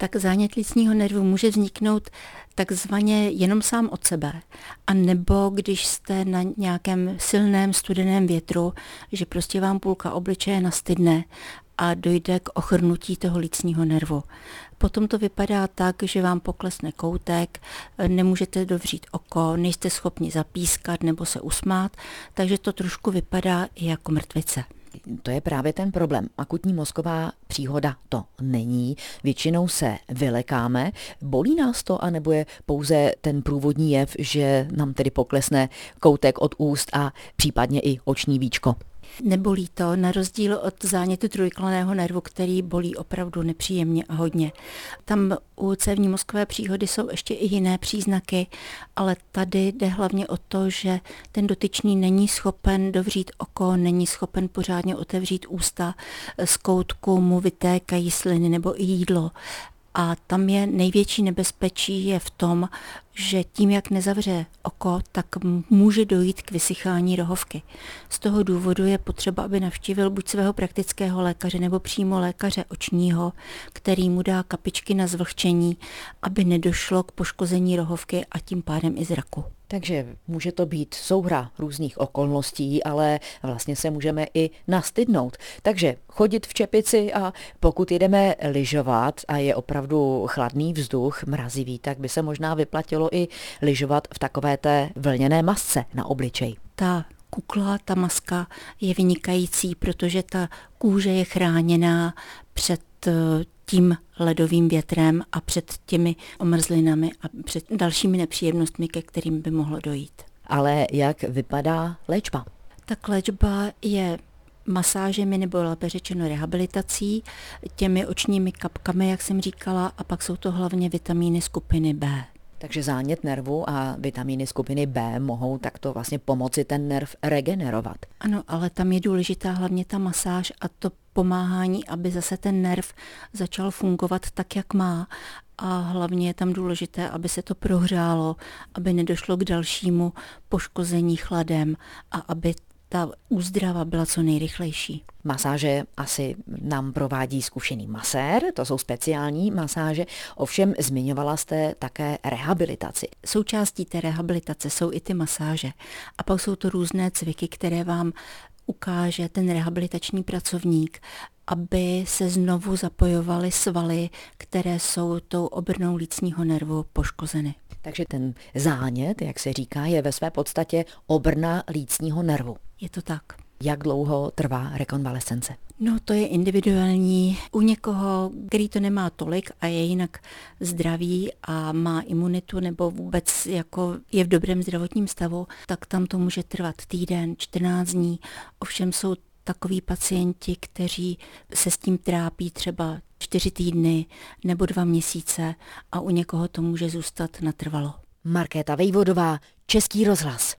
tak zánět lícního nervu může vzniknout takzvaně jenom sám od sebe. A nebo když jste na nějakém silném studeném větru, že prostě vám půlka obličeje nastydne a dojde k ochrnutí toho lícního nervu. Potom to vypadá tak, že vám poklesne koutek, nemůžete dovřít oko, nejste schopni zapískat nebo se usmát, takže to trošku vypadá jako mrtvice. To je právě ten problém. Akutní mozková příhoda to není. Většinou se vylekáme. Bolí nás to, anebo je pouze ten průvodní jev, že nám tedy poklesne koutek od úst a případně i oční víčko? Nebolí to, na rozdíl od zánětu trojklaného nervu, který bolí opravdu nepříjemně a hodně. Tam u cévní mozkové příhody jsou ještě i jiné příznaky, ale tady jde hlavně o to, že ten dotyčný není schopen dovřít oko, není schopen pořádně otevřít ústa, z koutku mu vytékají sliny nebo i jídlo. A tam je největší nebezpečí je v tom, že tím, jak nezavře oko, tak může dojít k vysychání rohovky. Z toho důvodu je potřeba, aby navštívil buď svého praktického lékaře nebo přímo lékaře očního, který mu dá kapičky na zvlhčení, aby nedošlo k poškození rohovky a tím pádem i zraku. Takže může to být souhra různých okolností, ale vlastně se můžeme i nastydnout. Takže chodit v čepici a pokud jedeme lyžovat a je opravdu chladný vzduch, mrazivý, tak by se možná vyplatilo i lyžovat v takové té vlněné masce na obličej. Ta kukla, ta maska je vynikající, protože ta kůže je chráněná před eh, tím ledovým větrem a před těmi omrzlinami a před dalšími nepříjemnostmi, ke kterým by mohlo dojít. Ale jak vypadá léčba? Tak léčba je masážemi nebo lépe řečeno rehabilitací, těmi očními kapkami, jak jsem říkala, a pak jsou to hlavně vitamíny skupiny B. Takže zánět nervu a vitamíny skupiny B mohou takto vlastně pomoci ten nerv regenerovat. Ano, ale tam je důležitá hlavně ta masáž a to pomáhání, aby zase ten nerv začal fungovat tak, jak má. A hlavně je tam důležité, aby se to prohřálo, aby nedošlo k dalšímu poškození chladem a aby ta úzdrava byla co nejrychlejší. Masáže asi nám provádí zkušený masér, to jsou speciální masáže, ovšem zmiňovala jste také rehabilitaci. Součástí té rehabilitace jsou i ty masáže a pak jsou to různé cviky, které vám ukáže ten rehabilitační pracovník, aby se znovu zapojovaly svaly, které jsou tou obrnou lícního nervu poškozeny. Takže ten zánět, jak se říká, je ve své podstatě obrna lícního nervu. Je to tak. Jak dlouho trvá rekonvalescence? No to je individuální. U někoho, který to nemá tolik a je jinak zdravý a má imunitu nebo vůbec jako je v dobrém zdravotním stavu, tak tam to může trvat týden, 14 dní. Ovšem jsou takoví pacienti, kteří se s tím trápí třeba čtyři týdny nebo dva měsíce a u někoho to může zůstat natrvalo. Markéta Vejvodová, Český rozhlas.